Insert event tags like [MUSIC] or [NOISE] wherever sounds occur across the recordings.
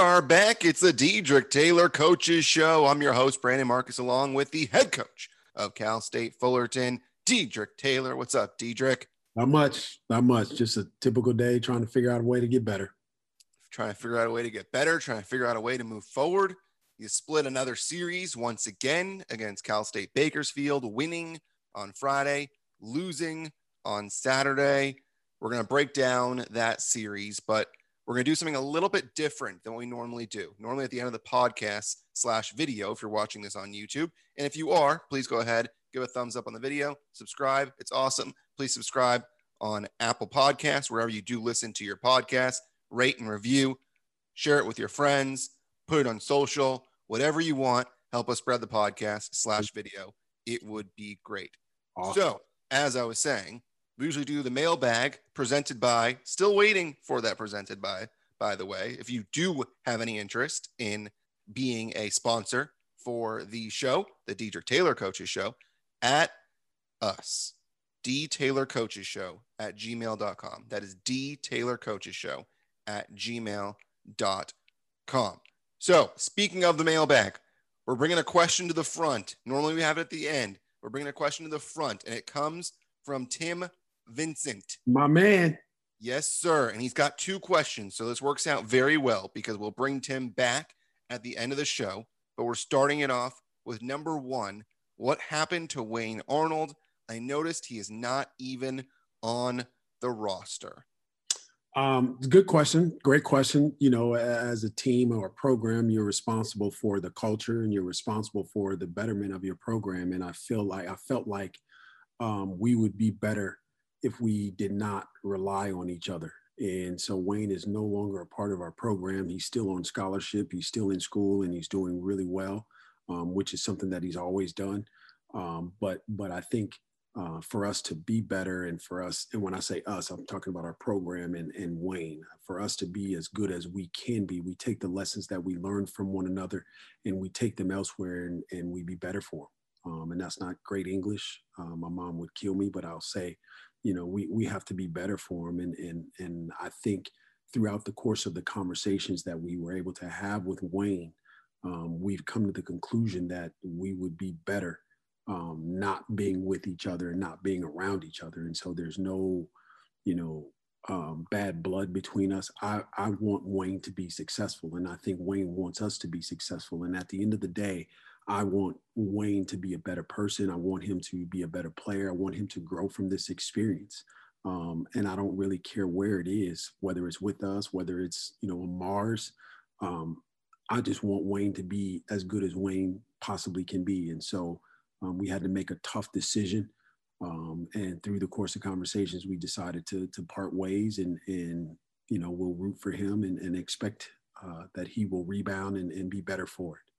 We are back. It's the Dedrique Taylor Coaches Show. I'm your host, Brandon Marcus, along with the head coach of Cal State Fullerton, Dedrique Taylor. What's up, Dedrique? Not much. Not much. Just a typical day trying to figure out a way to get better. Trying to figure out a way to get better, trying to figure out a way to move forward. You split another series once again against Cal State Bakersfield, winning on Friday, losing on Saturday. We're going to break down that series, but we're going to do something a little bit different than what we normally do. Normally at the end of the podcast slash video, if you're watching this on YouTube. And if you are, please go ahead, give a thumbs up on the video, subscribe. It's awesome. Please subscribe on Apple Podcasts, wherever you do listen to your podcast, rate and review, share it with your friends, put it on social, whatever you want. Help us spread the podcast slash video. It would be great. Awesome. So, as I was saying, we usually do the mailbag presented by, still waiting for that presented by, by the way. If you do have any interest in being a sponsor for the show, the Dedrique Taylor Coaches Show, at us, D Taylor Coaches Show at gmail.com. That is D Taylor Coaches Show at gmail.com. So, speaking of the mailbag, we're bringing a question to the front. Normally we have it at the end. We're bringing a question to the front, and it comes from Tim Vincent. My man. Yes, sir. And he's got two questions. So this works out very well because we'll bring Tim back at the end of the show. But we're starting it off with number one What happened to Wayne Arnold? I noticed he is not even on the roster. Um, good question. Great question. You know, as a team or a program, you're responsible for the culture and you're responsible for the betterment of your program. And I feel like I felt like um, we would be better if we did not rely on each other. And so Wayne is no longer a part of our program. He's still on scholarship. He's still in school and he's doing really well, um, which is something that he's always done. Um, but but I think uh, for us to be better and for us, and when I say us, I'm talking about our program and, and Wayne, for us to be as good as we can be, we take the lessons that we learn from one another and we take them elsewhere and, and we be better for them. Um, and that's not great English. Uh, my mom would kill me, but I'll say you know we we have to be better for him and and and i think throughout the course of the conversations that we were able to have with wayne um, we've come to the conclusion that we would be better um, not being with each other and not being around each other. And so there's no you know um, bad blood between us. I, I want wayne to be successful and i think wayne wants us to be successful. And at the end of the day I want Wayne to be a better person. I want him to be a better player. I want him to grow from this experience. Um, and I don't really care where it is, whether it's with us, whether it's you know on Mars. Um, I just want Wayne to be as good as Wayne possibly can be. And so um, we had to make a tough decision. Um, and through the course of conversations, we decided to to part ways, and and you know we'll root for him and, and expect uh, that he will rebound and, and be better for it.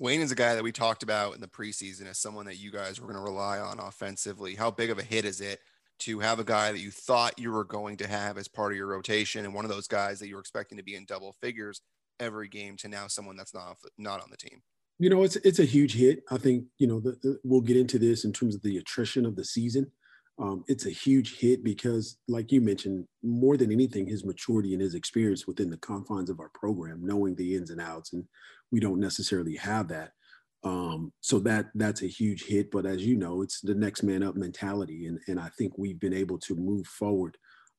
Wayne is a guy that we talked about in the preseason as someone that you guys were going to rely on offensively. How big of a hit is it to have a guy that you thought you were going to have as part of your rotation and one of those guys that you were expecting to be in double figures every game to now someone that's not not on the team? You know, it's it's a huge hit. I think you know the, the, we'll get into this in terms of the attrition of the season. Um, it's a huge hit because, like you mentioned, more than anything, his maturity and his experience within the confines of our program, knowing the ins and outs, and we don't necessarily have that. Um, so that that's a huge hit. But as you know, it's the next man up mentality, and and I think we've been able to move forward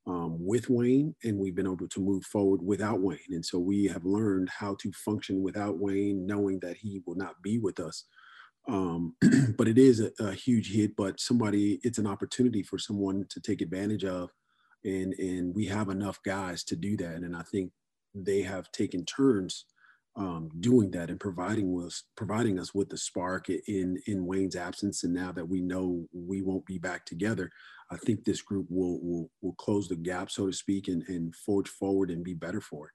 um, with Wayne, and we've been able to move forward without Wayne, and so we have learned how to function without Wayne, knowing that he will not be with us. Um, [CLEARS THROAT] but it is a, a huge hit. But somebody, it's an opportunity for someone to take advantage of, and and we have enough guys to do that, and I think they have taken turns um, doing that and providing us providing us with the spark in in Wayne's absence. And now that we know we won't be back together, I think this group will will will close the gap, so to speak, and, and forge forward and be better for it.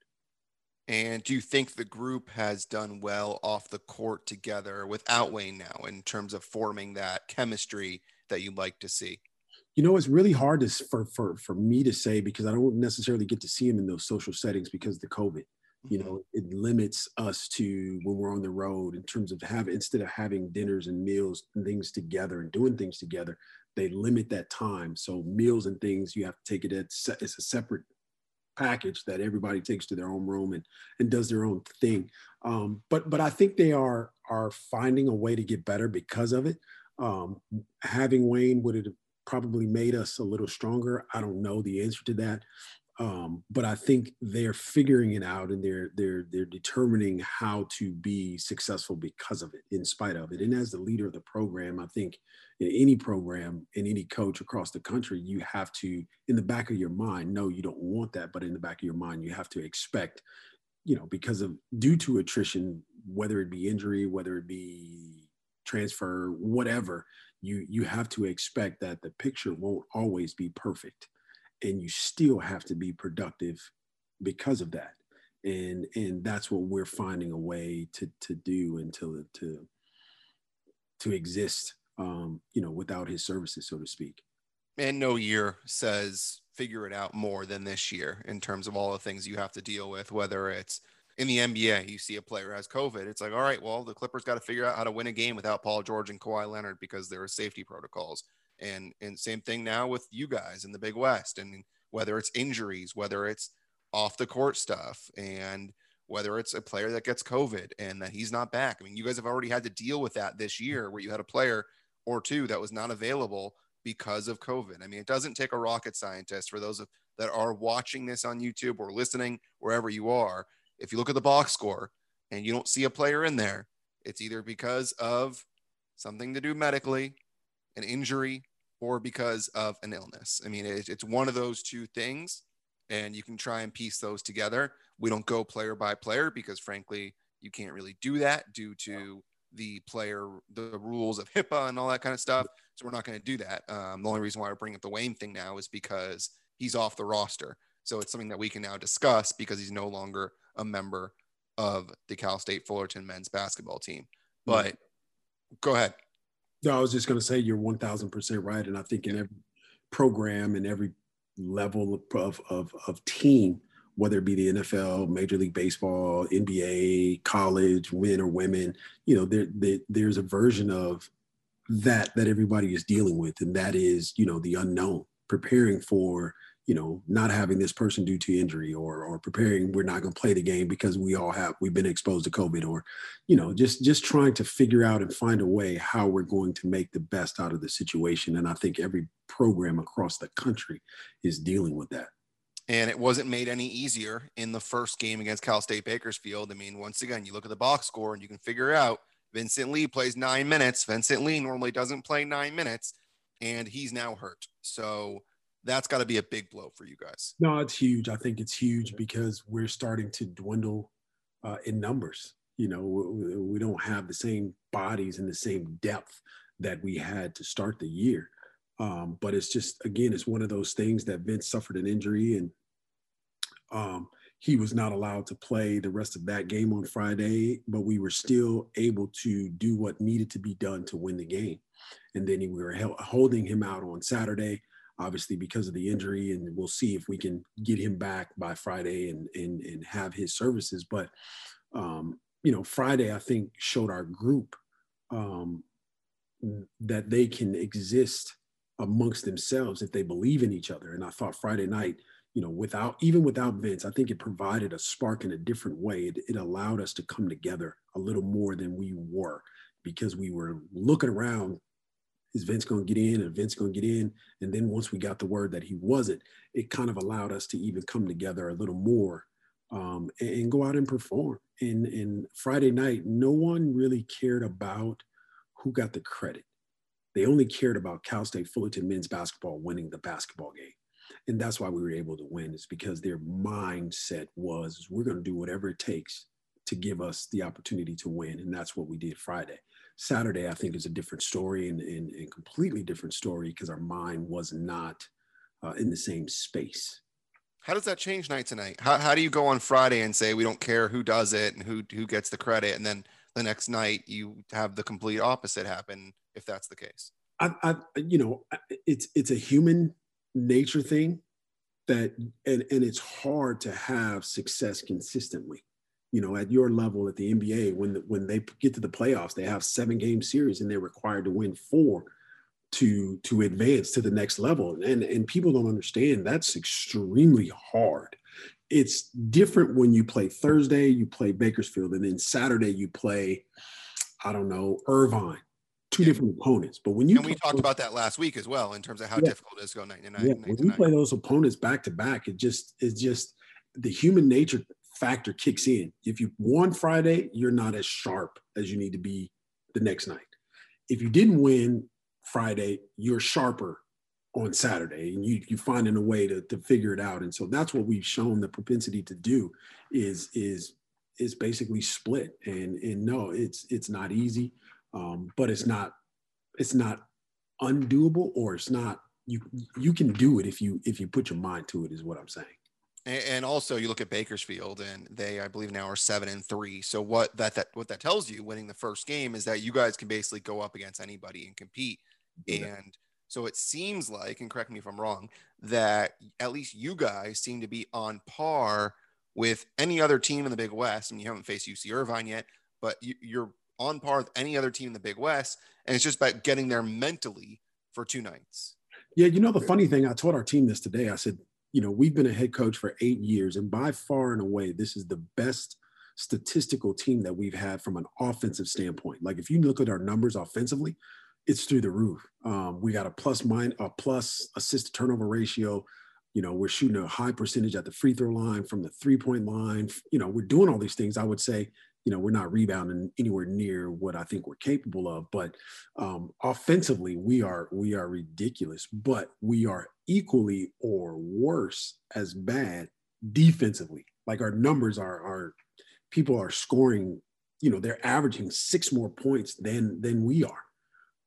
And do you think the group has done well off the court together without Wayne now in terms of forming that chemistry that you'd like to see? You know, it's really hard to, for, for, for me to say because I don't necessarily get to see him in those social settings because of the COVID you know it limits us to when we're on the road in terms of having instead of having dinners and meals and things together and doing things together they limit that time so meals and things you have to take it at it's a separate package that everybody takes to their own room and and does their own thing. Um, but but I think they are are finding a way to get better because of it. Um, having Wayne would have probably made us a little stronger. I don't know the answer to that. Um, but I think they're figuring it out and they're they're they're determining how to be successful because of it, in spite of it. And as the leader of the program, I think in any program, in any coach across the country, you have to, in the back of your mind, no, you don't want that, but in the back of your mind, you have to expect, you know, because of due to attrition, whether it be injury, whether it be transfer, whatever, you you have to expect that the picture won't always be perfect and you still have to be productive because of that and and that's what we're finding a way to to do and to to to exist um you know without his services so to speak and no year says figure it out more than this year in terms of all the things you have to deal with whether it's in the NBA, you see a player has COVID. It's like, all right, well, the Clippers got to figure out how to win a game without Paul George and Kawhi Leonard because there are safety protocols. And and same thing now with you guys in the Big West. And whether it's injuries, whether it's off the court stuff, and whether it's a player that gets COVID and that he's not back. I mean, you guys have already had to deal with that this year where you had a player or two that was not available because of COVID. I mean, it doesn't take a rocket scientist for those that are watching this on YouTube or listening wherever you are. If you look at the box score and you don't see a player in there, it's either because of something to do medically, an injury, or because of an illness. I mean, it, it's one of those two things, and you can try and piece those together. We don't go player by player because, frankly, you can't really do that due to the player, the rules of HIPAA and all that kind of stuff. So we're not going to do that. Um, the only reason why I bring up the Wayne thing now is because he's off the roster. So it's something that we can now discuss because he's no longer a member of the Cal State Fullerton men's basketball team. But go ahead. No, I was just going to say you're 1000% right. And I think in every program and every level of, of, of team, whether it be the NFL, Major League Baseball, NBA, college, men or women, you know, there, there, there's a version of that that everybody is dealing with. And that is, you know, the unknown, preparing for you know, not having this person due to injury or or preparing we're not going to play the game because we all have we've been exposed to COVID or, you know, just just trying to figure out and find a way how we're going to make the best out of the situation. And I think every program across the country is dealing with that. And it wasn't made any easier in the first game against Cal State Bakersfield. I mean, once again, you look at the box score and you can figure out Vincent Lee plays nine minutes. Vincent Lee normally doesn't play nine minutes, and he's now hurt. So that's got to be a big blow for you guys. No, it's huge. I think it's huge because we're starting to dwindle uh, in numbers. You know, we, we, don't have the same bodies and the same depth that we had to start the year. Um, but it's just again, it's one of those things that Vince suffered an injury and um, he was not allowed to play the rest of that game on Friday. But we were still able to do what needed to be done to win the game. And then we were holding him out on Saturday obviously because of the injury, and we'll see if we can get him back by Friday and and and have his services. But um, you know, Friday I think showed our group um, that they can exist amongst themselves if they believe in each other. And I thought Friday night, you know, without even without Vince, I think it provided a spark in a different way. It, it allowed us to come together a little more than we were because we were looking around is Vince going to get in and Vince going to get in? And then once we got the word that he wasn't, it kind of allowed us to even come together a little more um, and, and, go out and perform. And, and Friday night, no one really cared about who got the credit. They only cared about Cal State Fullerton men's basketball winning the basketball game. And that's why we were able to win, is because their mindset was we're going to do whatever it takes to give us the opportunity to win. And that's what we did Friday. Saturday, I think, is a different story and, and, and completely different story because our mind was not uh, in the same space. How does that change night to night? How, how do you go on Friday and say we don't care who does it and who who gets the credit, and then the next night you have the complete opposite happen if that's the case? I, I you know, it's it's a human nature thing that, and and it's hard to have success consistently you know, at your level at the NBA, when the, when they get to the playoffs, they have seven game series and they're required to win four to to advance to the next level. And and people don't understand that's extremely hard. it's different when you play Thursday, you play Bakersfield, and then Saturday you play, I don't know, Irvine. Two yeah. different opponents. But when you and we talked those, about that last week as well in terms of how yeah. difficult it is to go night to night. Yeah. when you play those opponents back to back, it just it's just the human nature factor kicks in. If you won Friday, you're not as sharp as you need to be the next night. If you didn't win Friday, you're sharper on Saturday and you you finding a way to, to figure it out. And so that's what we've shown the propensity to do is is is basically split. And and no, it's it's not easy, um, but it's not it's not undoable or it's not you you can do it if you if you put your mind to it is what I'm saying. And also, you look at Bakersfield, and they, I believe, now are seven and three. So what that that what that tells you, winning the first game, is that you guys can basically go up against anybody and compete. Yeah. And so it seems like, and correct me if I'm wrong, that at least you guys seem to be on par with any other team in the Big West. I mean, you haven't faced UC Irvine yet, but you, are on par with any other team in the Big West. And it's just about getting there mentally for two nights. Yeah, you know, the funny thing, I told our team this today. I said, you know, we've been a head coach for eight years, and by far and away, this is the best statistical team that we've had from an offensive standpoint. Like, if you look at our numbers offensively, it's through the roof. Um, we got a plus mine, a plus assist to turnover ratio. You know, we're shooting a high percentage at the free throw line from the three point line. You know, we're doing all these things. I would say, you know, we're not rebounding anywhere near what I think we're capable of. But um, offensively, we are we are ridiculous. But we are equally or worse as bad defensively. Like our numbers are are people are scoring. You know, they're averaging six more points than than we are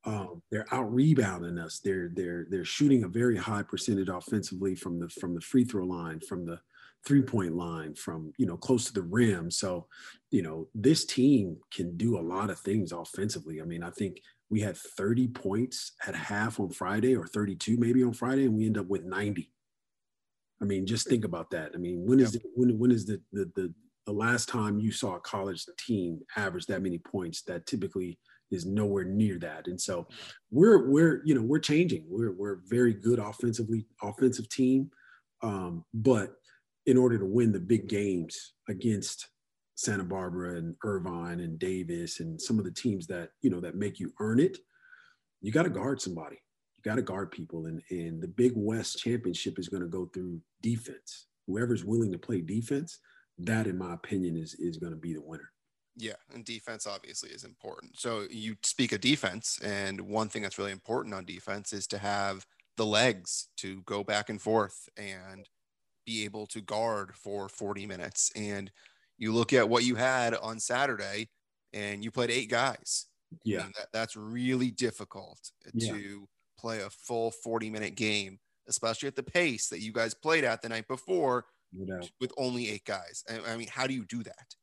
um, they're out rebounding us. They're they're they're shooting a very high percentage offensively from the from the free throw line, from the three point line, from you know close to the rim. So, you know, this team can do a lot of things offensively. I mean, I think we had 30 points at half on Friday, or 32 maybe on Friday, and we end up with 90. I mean, just think about that. I mean, when is yep. the, when when is the, the the the last time you saw a college team average that many points? That typically is nowhere near that. And so we're we're you know we're changing. We're we're a very good offensively offensive team, um, but in order to win the big games against Santa Barbara and Irvine and Davis and some of the teams that you know that make you earn it, you got to guard somebody. You got to guard people, and and the Big West Championship is going to go through defense. Whoever's willing to play defense, that in my opinion is is going to be the winner. Yeah, and defense obviously is important. So you speak of defense, and one thing that's really important on defense is to have the legs to go back and forth and be able to guard for 40 minutes. And you look at what you had on Saturday, and you played eight guys. Yeah, that, that's really difficult yeah. to play a full 40 minute game, especially at the pace that you guys played at the night before with only eight guys. I, I mean, how do you do that?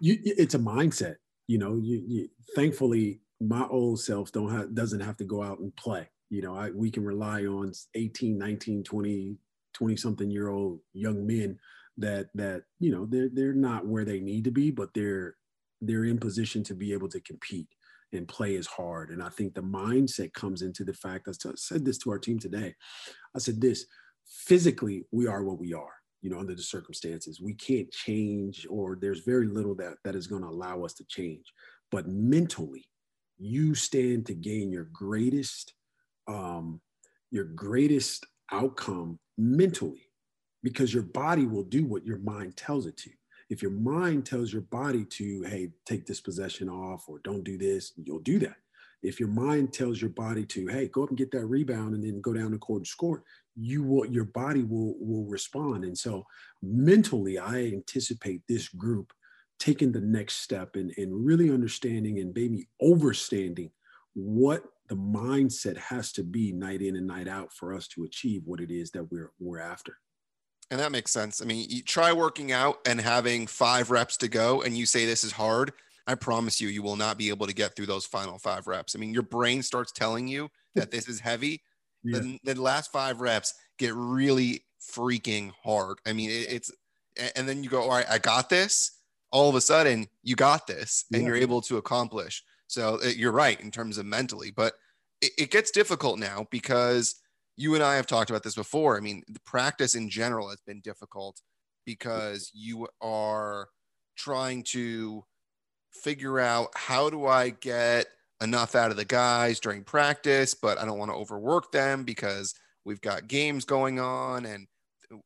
you, it's a mindset. You know, you, you thankfully my old self don't have doesn't have to go out and play. You know, I, we can rely on 18, 19, 20, 20 something year old young men that that you know they're they're not where they need to be, but they're they're in position to be able to compete and play as hard. And I think the mindset comes into the fact. I said this to our team today. I said this: physically, we are what we are you know, under the circumstances. We can't change, or there's very little that that is going to allow us to change. But mentally, you stand to gain your greatest, um, your greatest outcome mentally, because your body will do what your mind tells it to. If your mind tells your body to, hey, take this possession off or don't do this, you'll do that. If your mind tells your body to, hey, go up and get that rebound and then go down the court and score, you will your body will will respond and so mentally i anticipate this group taking the next step and, and really understanding and maybe overstanding what the mindset has to be night in and night out for us to achieve what it is that we're we're after and that makes sense i mean you try working out and having five reps to go and you say this is hard i promise you you will not be able to get through those final five reps i mean your brain starts telling you that this is heavy yeah. the, the last five reps get really freaking hard. I mean, it, it's, and then you go, all right, I got this. All of a sudden, you got this and yeah. you're able to accomplish. So it, you're right in terms of mentally, but it, it gets difficult now because you and I have talked about this before. I mean, the practice in general has been difficult. because you are trying to figure out how do I get enough out of the guys during practice, but I don't want to overwork them because we've got games going on and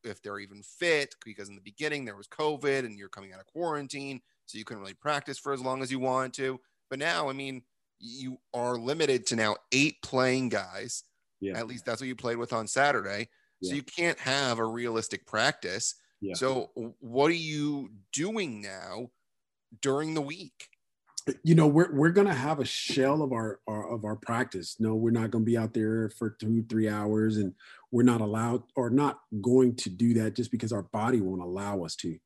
if they're even fit because in the beginning there was COVID and you're coming out of quarantine, so you couldn't really practice for as long as you wanted to. But now, I mean, you are limited to now eight playing guys. Yeah. At least that's what you played with on Saturday. Yeah. So you can't have a realistic practice. Yeah. So what are you doing now during the week? You know, we're we're gonna have a shell of our, our of our practice. No, we're not gonna be out there for two, three hours, and we're not allowed or not going to do that just because our body won't allow us to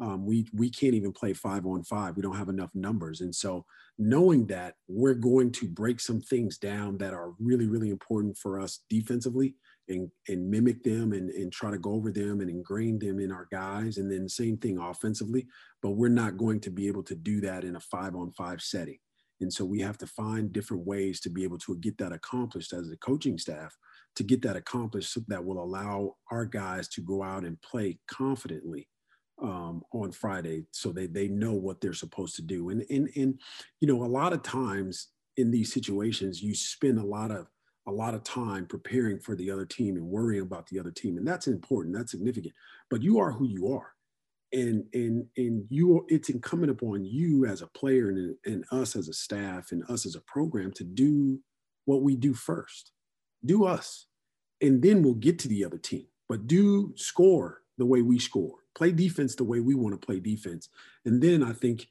um, we we can't even play five on five. We don't have enough numbers, and so knowing that we're going to break some things down that are really really important for us defensively, and and mimic them and and try to go over them and ingrain them in our guys, and then same thing offensively. But we're not going to be able to do that in a five on five setting, and so we have to find different ways to be able to get that accomplished as a coaching staff to get that accomplished so that will allow our guys to go out and play confidently um, on Friday, so they they know what they're supposed to do. And and and you know, a lot of times in these situations, you spend a lot of a lot of time preparing for the other team and worrying about the other team, and that's important. That's significant. But you are who you are, and and and you it's incumbent upon you as a player and, and us as a staff and us as a program to do what we do first. Do us, and then we'll get to the other team. But do score the way we score play defense the way we want to play defense. And then I think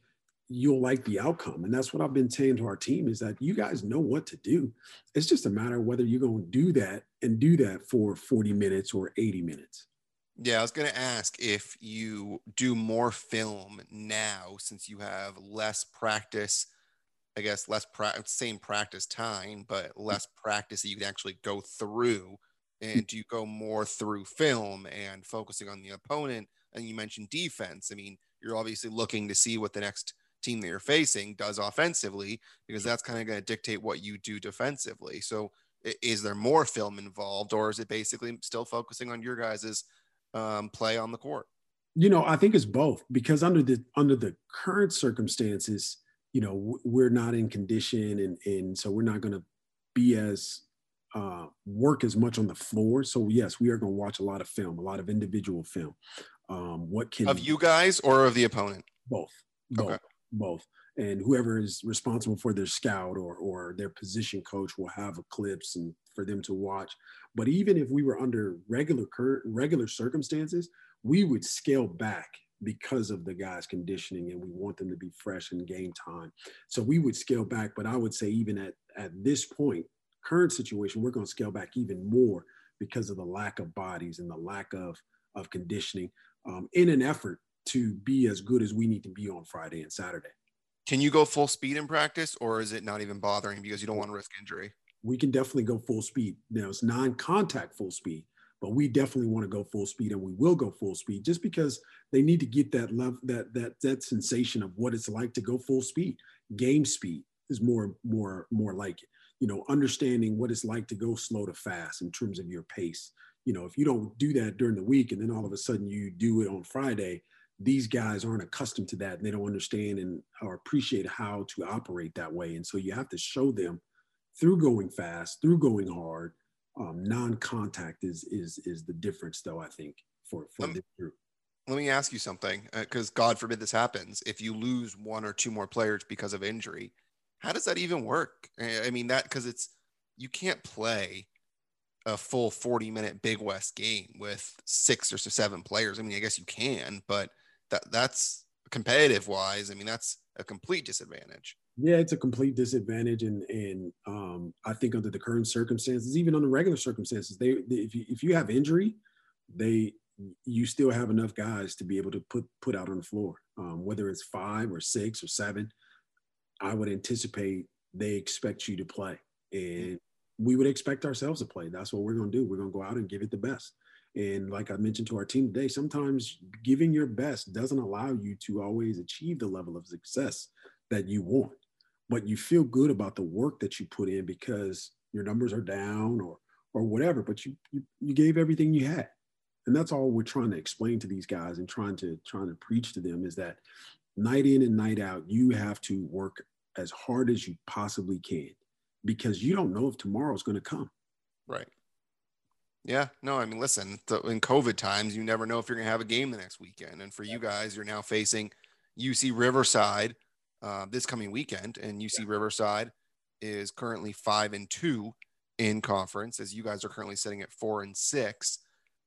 you'll like the outcome. And that's what I've been saying to our team is that you guys know what to do. It's just a matter of whether you're going to do that and do that for 40 minutes or 80 minutes. Yeah, I was going to ask if you do more film now since you have less practice, I guess less pra- same practice time, but less practice that you can actually go through. And do you go more through film and focusing on the opponent and you mentioned defense. I mean, you're obviously looking to see what the next team that you're facing does offensively because that's kind of going to dictate what you do defensively. So, is there more film involved, or is it basically still focusing on your guys's um, play on the court? You know, I think it's both because under the under the current circumstances, you know, we're not in condition, and and so we're not going to be as uh, work as much on the floor. So yes, we are going to watch a lot of film, a lot of individual film. Um, what can of you guys or of the opponent? Both, both, okay. both. And whoever is responsible for their scout or or their position coach will have clips and for them to watch. But even if we were under regular current regular circumstances, we would scale back because of the guys' conditioning and we want them to be fresh in game time. So we would scale back. But I would say even at at this point, current situation, we're going to scale back even more because of the lack of bodies and the lack of of conditioning um, in an effort to be as good as we need to be on Friday and Saturday. Can you go full speed in practice, or is it not even bothering because you don't want to risk injury? We can definitely go full speed. Now it's non-contact full speed, but we definitely want to go full speed, and we will go full speed just because they need to get that love, that that that sensation of what it's like to go full speed. Game speed is more more more like it. You know, understanding what it's like to go slow to fast in terms of your pace you know, if you don't do that during the week and then all of a sudden you do it on Friday, these guys aren't accustomed to that and they don't understand and or appreciate how to operate that way. And so you have to show them through going fast, through going hard. Um, non-contact is is is the difference, though. I think for for um, this group. Let me ask you something, because uh, God forbid this happens. If you lose one or two more players because of injury, how does that even work? I mean that because it's you can't play a full 40 minute Big West game with six or seven players. I mean, I guess you can, but that that's competitive wise. I mean, that's a complete disadvantage. Yeah, it's a complete disadvantage, and and um, I think under the current circumstances, even under regular circumstances, they, they if you if you have injury, they you still have enough guys to be able to put put out on the floor, um, whether it's five or six or seven. I would anticipate they expect you to play, and we would expect ourselves to play. That's what we're going to do. We're going to go out and give it the best. And like I mentioned to our team today, sometimes giving your best doesn't allow you to always achieve the level of success that you want. But you feel good about the work that you put in because your numbers are down or or whatever, but you you, you gave everything you had. and that's all we're trying to explain to these guys and trying to trying to preach to them is that night in and night out, you have to work as hard as you possibly can because you don't know if tomorrow is going to come. Right. Yeah. No, I mean, listen, in COVID times, you never know if you're going to have a game the next weekend. And for you guys, you're now facing UC Riverside uh, this coming weekend, and UC yeah. Riverside is currently five and two in conference, as you guys are currently sitting at four and six.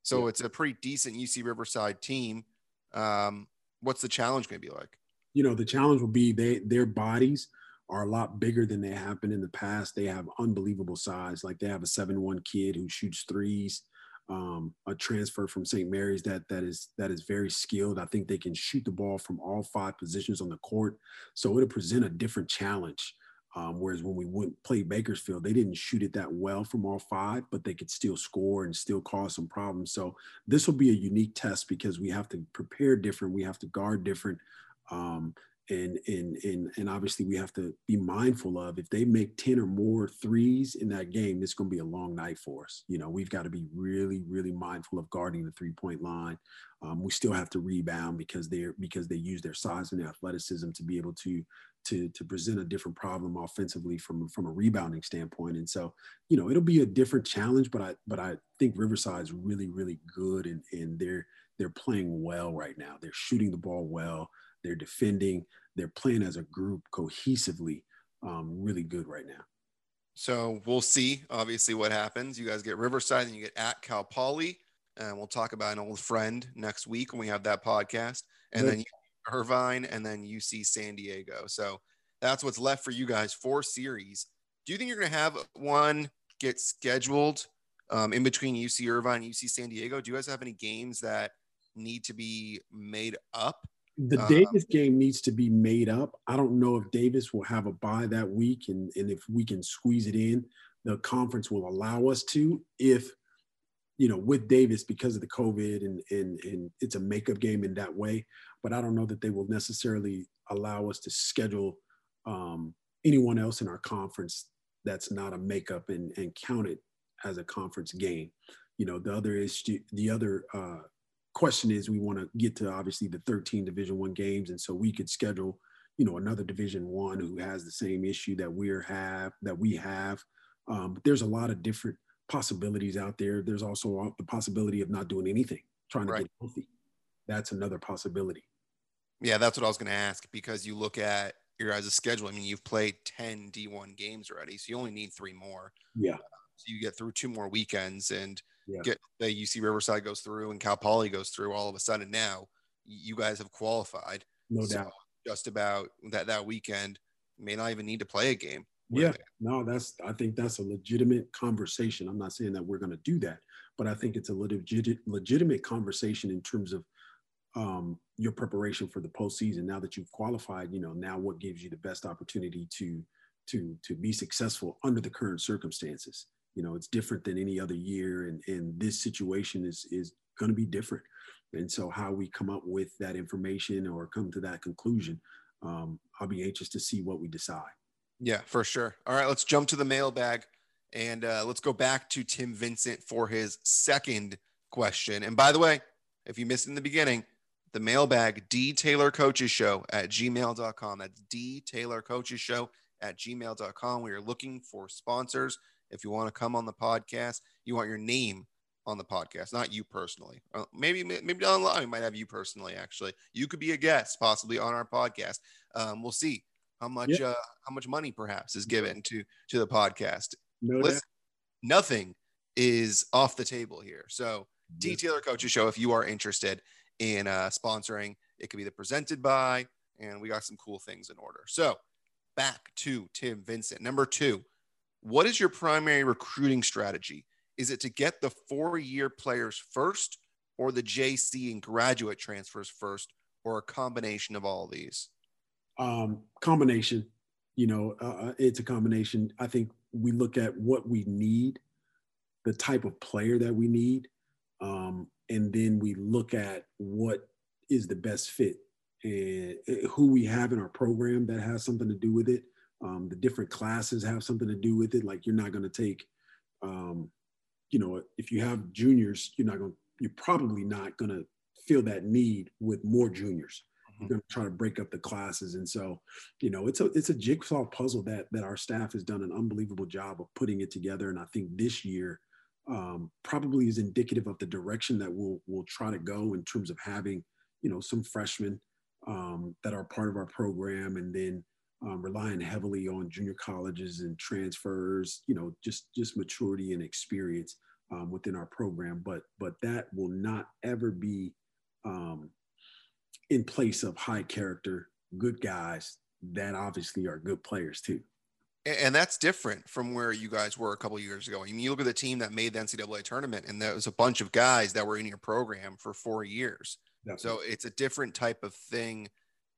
So yeah. it's a pretty decent UC Riverside team. Um, what's the challenge going to be like? You know, the challenge will be they their bodies are a lot bigger than they have been in the past. They have unbelievable size. Like they have a seven-one kid who shoots threes. Um, a transfer from St. Mary's that that is that is very skilled. I think they can shoot the ball from all five positions on the court. So it'll present a different challenge. Um, whereas when we went play Bakersfield, they didn't shoot it that well from all five, but they could still score and still cause some problems. So this will be a unique test because we have to prepare different, we have to guard different. Um, and and and and obviously we have to be mindful of if they make 10 or more threes in that game it's going to be a long night for us. You know we've got to be really really mindful of guarding the three point line. Um, we still have to rebound because they're because they use their size and their athleticism to be able to to to present a different problem offensively from from a rebounding standpoint. And so you know it'll be a different challenge but i but i think riverside's really really good and and they're they're playing well right now. They're shooting the ball well they're defending. They're playing as a group cohesively, um, really good right now. So we'll see, obviously, what happens. You guys get Riverside and you get at Cal Poly. And we'll talk about an old friend next week when we have that podcast. And good. then Irvine and then UC San Diego. So that's what's left for you guys, four series. Do you think you're going to have one get scheduled um, in between UC Irvine and UC San Diego? Do you guys have any games that need to be made up the uh, Davis game needs to be made up. I don't know if Davis will have a bye that week, and, and if we can squeeze it in, the conference will allow us to. If you know, with Davis because of the COVID and and and it's a makeup game in that way, but I don't know that they will necessarily allow us to schedule um, anyone else in our conference that's not a makeup and and count it as a conference game. You know, the other is the other uh, question is we want to get to obviously the 13 division one games and so we could schedule you know another division one who has the same issue that we're have that we have. Um, but there's a lot of different possibilities out there. There's also the possibility of not doing anything trying to right. get healthy. That's another possibility. Yeah that's what i was going to ask because you look at your guys' schedule i mean you've played 10 d1 games already so you only need three more. Yeah. So you get through two more weekends and yeah. get the UC Riverside goes through and Cal Poly goes through, all of a sudden now you guys have qualified. No so doubt. Just about that that weekend may not even need to play a game. Yeah, no, that's I think that's a legitimate conversation. I'm not saying that we're going to do that, but I think it's a legit, legitimate conversation in terms of um, your preparation for the postseason. Now that you've qualified, you know now what gives you the best opportunity to to to be successful under the current circumstances you know it's different than any other year and and this situation is is going to be different. And so how we come up with that information or come to that conclusion um, i'll be anxious to see what we decide. Yeah for sure. All right let's jump to the mailbag and uh, let's go back to tim vincent for his second question. And by the way if you missed in the beginning the mailbag d taylor coaches show at gmail.com that's d taylor coaches show at gmail.com we are looking for sponsors if you want to come on the podcast, you want your name on the podcast, not you personally. Uh, maybe maybe down the line we might have you personally. Actually, you could be a guest possibly on our podcast. Um, we'll see how much yeah. uh, how much money perhaps is given to to the podcast. No Listen, nothing is off the table here. So, D Taylor Coaches Show, if you are interested in uh, sponsoring, it could be the presented by, and we got some cool things in order. So, back to Tim Vincent. Number two, what is your primary recruiting strategy? Is it to get the four year players first or the JC and graduate transfers first or a combination of all of these? Um, combination. You know, uh, uh, it's a combination. I think we look at what we need, the type of player that we need, um, and then we look at what is the best fit and uh, who we have in our program that has something to do with it. Um, the different classes have something to do with it. Like you're not going to take, um, you know, if you have juniors, you're not going you're probably not going to feel that need with more juniors. You're going to try to break up the classes, and so, you know, it's a it's a jigsaw puzzle that that our staff has done an unbelievable job of putting it together. And I think this year um, probably is indicative of the direction that we'll we'll try to go in terms of having, you know, some freshmen um, that are part of our program, and then um, relying heavily on junior colleges and transfers. You know, just just maturity and experience um, within our program. But but that will not ever be um, in place of high character, good guys that obviously are good players too. And that's different from where you guys were a couple years ago. I mean, you look at the team that made the NCAA tournament, and there was a bunch of guys that were in your program for four years. Definitely. So it's a different type of thing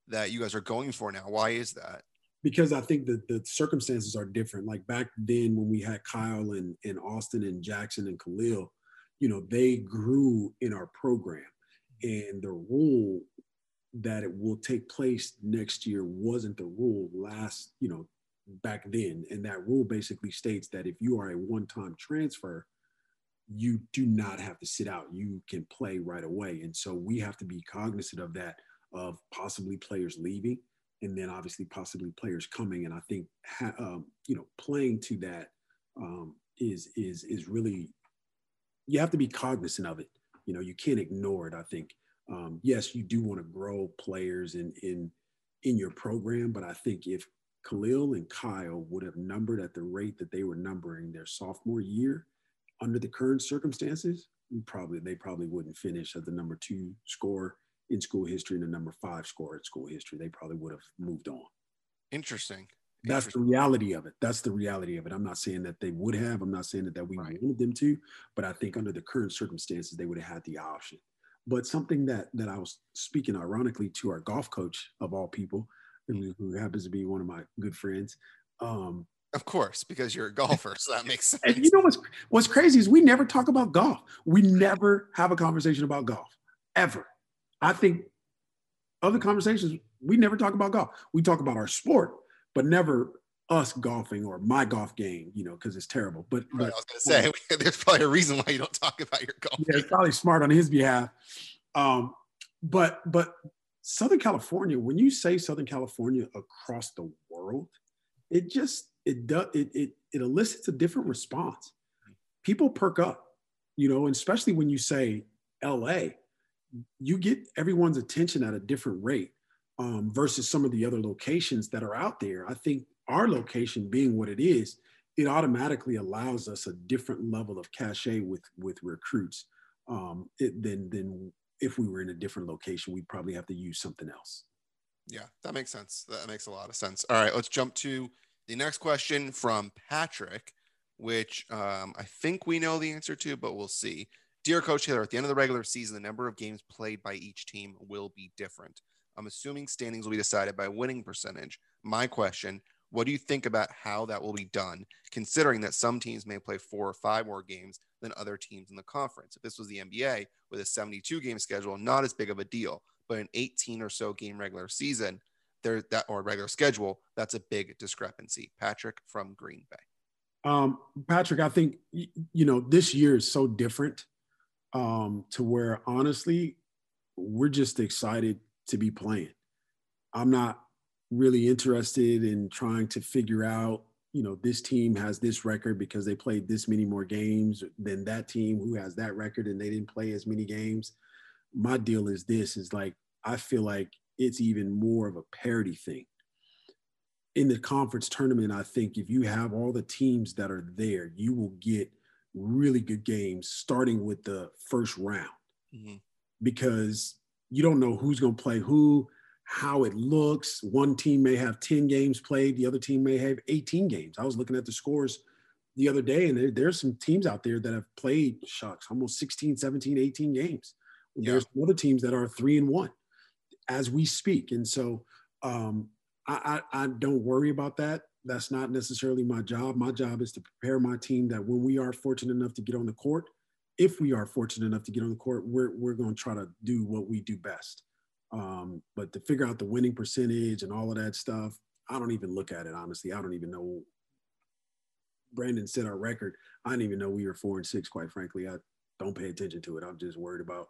that you guys are going for now. Why is that? Because I think that the circumstances are different. Like back then when we had Kyle and, and Austin and Jackson and Khalil, you know, they grew in our program. And the rule that it will take place next year wasn't the rule last, you know, back then. And that rule basically states that if you are a one time transfer, you do not have to sit out. You can play right away. And so we have to be cognizant of that, of possibly players leaving and then obviously possibly players coming. And I think, ha- um, you know, playing to that um, is is is really, you have to be cognizant of it. You know, you can't ignore it. I think um, yes, you do want to grow players in in in your program, but I think if Khalil and Kyle would have numbered at the rate that they were numbering their sophomore year, under the current circumstances, probably they probably wouldn't finish as the number two score in school history and the number five score in school history. They probably would have moved on. Interesting. That's the reality of it. That's the reality of it. I'm not saying that they would have. I'm not saying that, that we right. wanted them to, but I think under the current circumstances, they would have had the option. But something that that I was speaking ironically to our golf coach of all people, who happens to be one of my good friends. Um, of course, because you're a golfer, so that makes [LAUGHS] sense. And you know what's what's crazy is we never talk about golf. We never have a conversation about golf ever. I think other conversations we never talk about golf. We talk about our sport, but never us golfing or my golf game, you know, because it's terrible. But, right, but I was gonna say [LAUGHS] there's probably a reason why you don't talk about your golf. Yeah, it's probably smart on his behalf. Um, but but Southern California, when you say Southern California across the world, it just it does it it it elicits a different response. People perk up, you know, and especially when you say LA, you get everyone's attention at a different rate um, versus some of the other locations that are out there. I think our location being what it is, it automatically allows us a different level of cachet with with recruits um, it, than than if we were in a different location. We'd probably have to use something else. Yeah, that makes sense. That makes a lot of sense. All right, let's jump to the next question from Patrick, which um, I think we know the answer to, but we'll see. Dear Coach Taylor, at the end of the regular season, the number of games played by each team will be different. I'm assuming standings will be decided by winning percentage. My question what do you think about how that will be done, considering that some teams may play four or five more games than other teams in the conference? If this was the NBA with a 72 game schedule, not as big of a deal, but an 18 or so game regular season, there that or regular schedule, that's a big discrepancy. Patrick from Green Bay. Um, Patrick, I think you know this year is so different um, to where honestly, we're just excited to be playing. I'm not really interested in trying to figure out, you know, this team has this record because they played this many more games than that team who has that record and they didn't play as many games. My deal is this is like, I feel like it's even more of a parity thing. In the conference tournament, I think if you have all the teams that are there, you will get really good games starting with the first round mm-hmm. because you don't know who's going to play who how it looks. One team may have 10 games played, the other team may have 18 games. I was looking at the scores the other day, and there, there's some teams out there that have played, shucks, almost 16, 17, 18 games. Yeah. There's other teams that are three and one as we speak. And so um, I, I, I don't worry about that. That's not necessarily my job. My job is to prepare my team that when we are fortunate enough to get on the court, if we are fortunate enough to get on the court, we're, we're going to try to do what we do best. Um, but to figure out the winning percentage and all of that stuff, I don't even look at it honestly. I don't even know. Brandon said our record. I didn't even know we were four and six. Quite frankly, I don't pay attention to it. I'm just worried about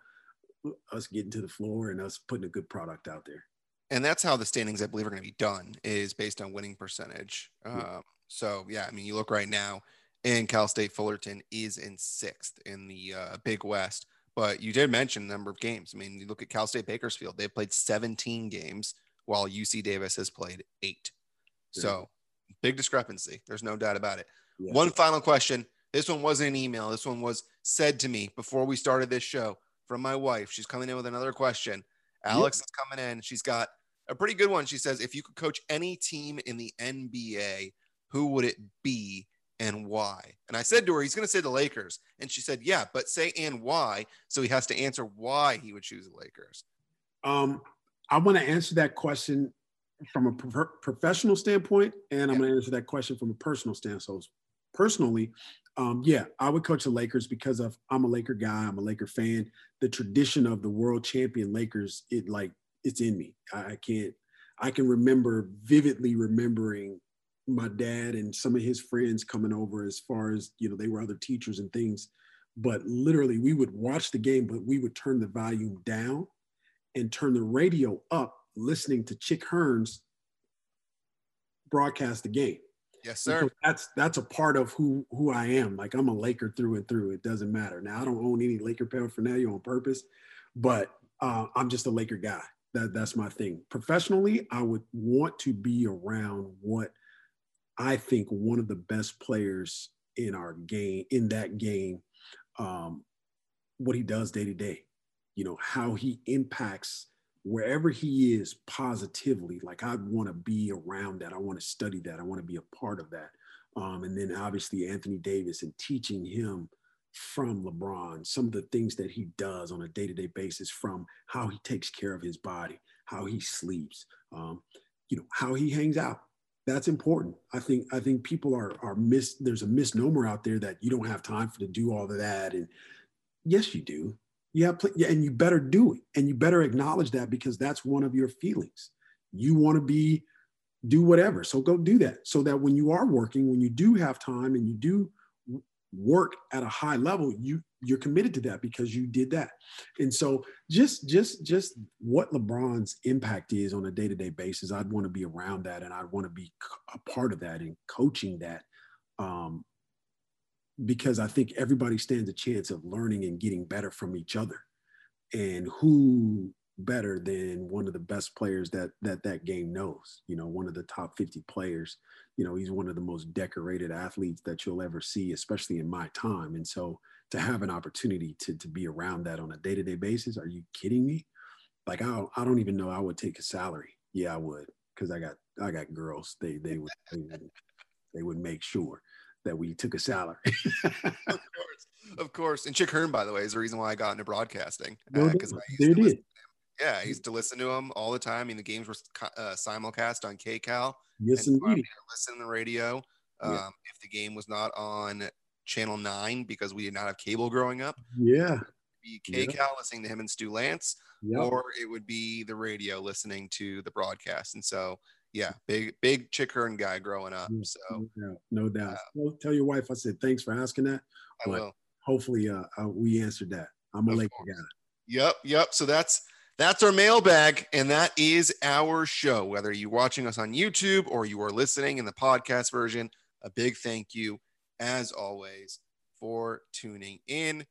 us getting to the floor and us putting a good product out there. And that's how the standings, I believe, are going to be done is based on winning percentage. Um, so yeah, I mean, you look right now, and Cal State Fullerton is in sixth in the uh, Big West. But you did mention the number of games. I mean, you look at Cal State Bakersfield; they've played 17 games, while UC Davis has played eight. Yeah. So big discrepancy. There's no doubt about it. Yeah. One final question. This one wasn't an email. This one was said to me before we started this show from my wife. She's coming in with another question. Alex yep. is coming in. She's got a pretty good one. She says, if you could coach any team in the NBA, who would it be and why? And I said to her, he's going to say the Lakers. And she said, yeah, but say and why. So he has to answer why he would choose the Lakers. Um, I want to answer that question from a pro- professional standpoint, and I'm going to answer that question from a personal standpoint. So personally, um, yeah, I would coach the Lakers because of I'm a Laker guy. I'm a Laker fan. The tradition of the world champion Lakers, it like it's in me. I, I can't. I can remember vividly remembering my dad and some of his friends coming over. As far as you know, they were other teachers and things, but literally we would watch the game, but we would turn the volume down and turn the radio up, listening to Chick Hearn's broadcast the game Yes, sir. That's that's a part of who who I am. Like I'm a Laker through and through. It doesn't matter. Now I don't own any Laker paraphernalia on purpose, but uh, I'm just a Laker guy. That that's my thing. Professionally, I would want to be around what I think one of the best players in our game in that game, um, what he does day to day. You know how he impacts wherever he is positively, like I want to be around that. I want to study that. I want to be a part of that. Um, and then obviously Anthony Davis and teaching him from LeBron, some of the things that he does on a day-to-day basis, from how he takes care of his body, how he sleeps, um, you know, how he hangs out. That's important. I think I think people are are mis there's a misnomer out there that you don't have time for to do all of that. And yes, you do. You have, and you better do it, and you better acknowledge that because that's one of your feelings. You want to be, do whatever. So go do that, so that when you are working, when you do have time, and you do work at a high level, you you're committed to that because you did that. And so just just just what LeBron's impact is on a day-to-day basis, I'd want to be around that and I'd want to be a part of that and coaching that um, because I think everybody stands a chance of learning and getting better from each other. And who better than one of the best players that that that game knows? You know, one of the top 50 players. You know, he's one of the most decorated athletes that you'll ever see, especially in my time. And so to have an opportunity to to be around that on a day-to-day basis, are you kidding me? Like I don't, I don't even know I would take a salary. Yeah, I would, because I got I got girls. They they would they would, they would make sure that we took a salary. [LAUGHS] of course, of course. And Chick Hearn, by the way, is the reason why I got into broadcasting. Because uh, there it Yeah, I used to listen to him all the time. I mean, the games were uh, simulcast on KCAL. Yes, indeed. Listen to the radio. Um, yeah. If the game was not on Channel Nine because we did not have cable growing up, yeah, be KCAL yeah. listening to him and Stu Lantz, yep. or it would be the radio listening to the broadcast. And so yeah, big big Chick Hearn guy growing up. So no doubt. No doubt. well, tell your wife I said thanks for asking that. I will. Hopefully, uh, uh, we answered that. I'm a Laker guy. Yep, yep. So that's that's our mailbag, and that is our show. Whether you're watching us on YouTube or you are listening in the podcast version, a big thank you, as always, for tuning in.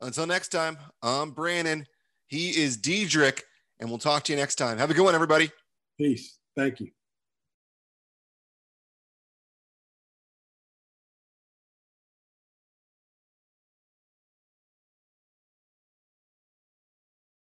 Until next time, I'm Brandon. He is Dedrique, and we'll talk to you next time. Have a good one, everybody. Peace. Thank you.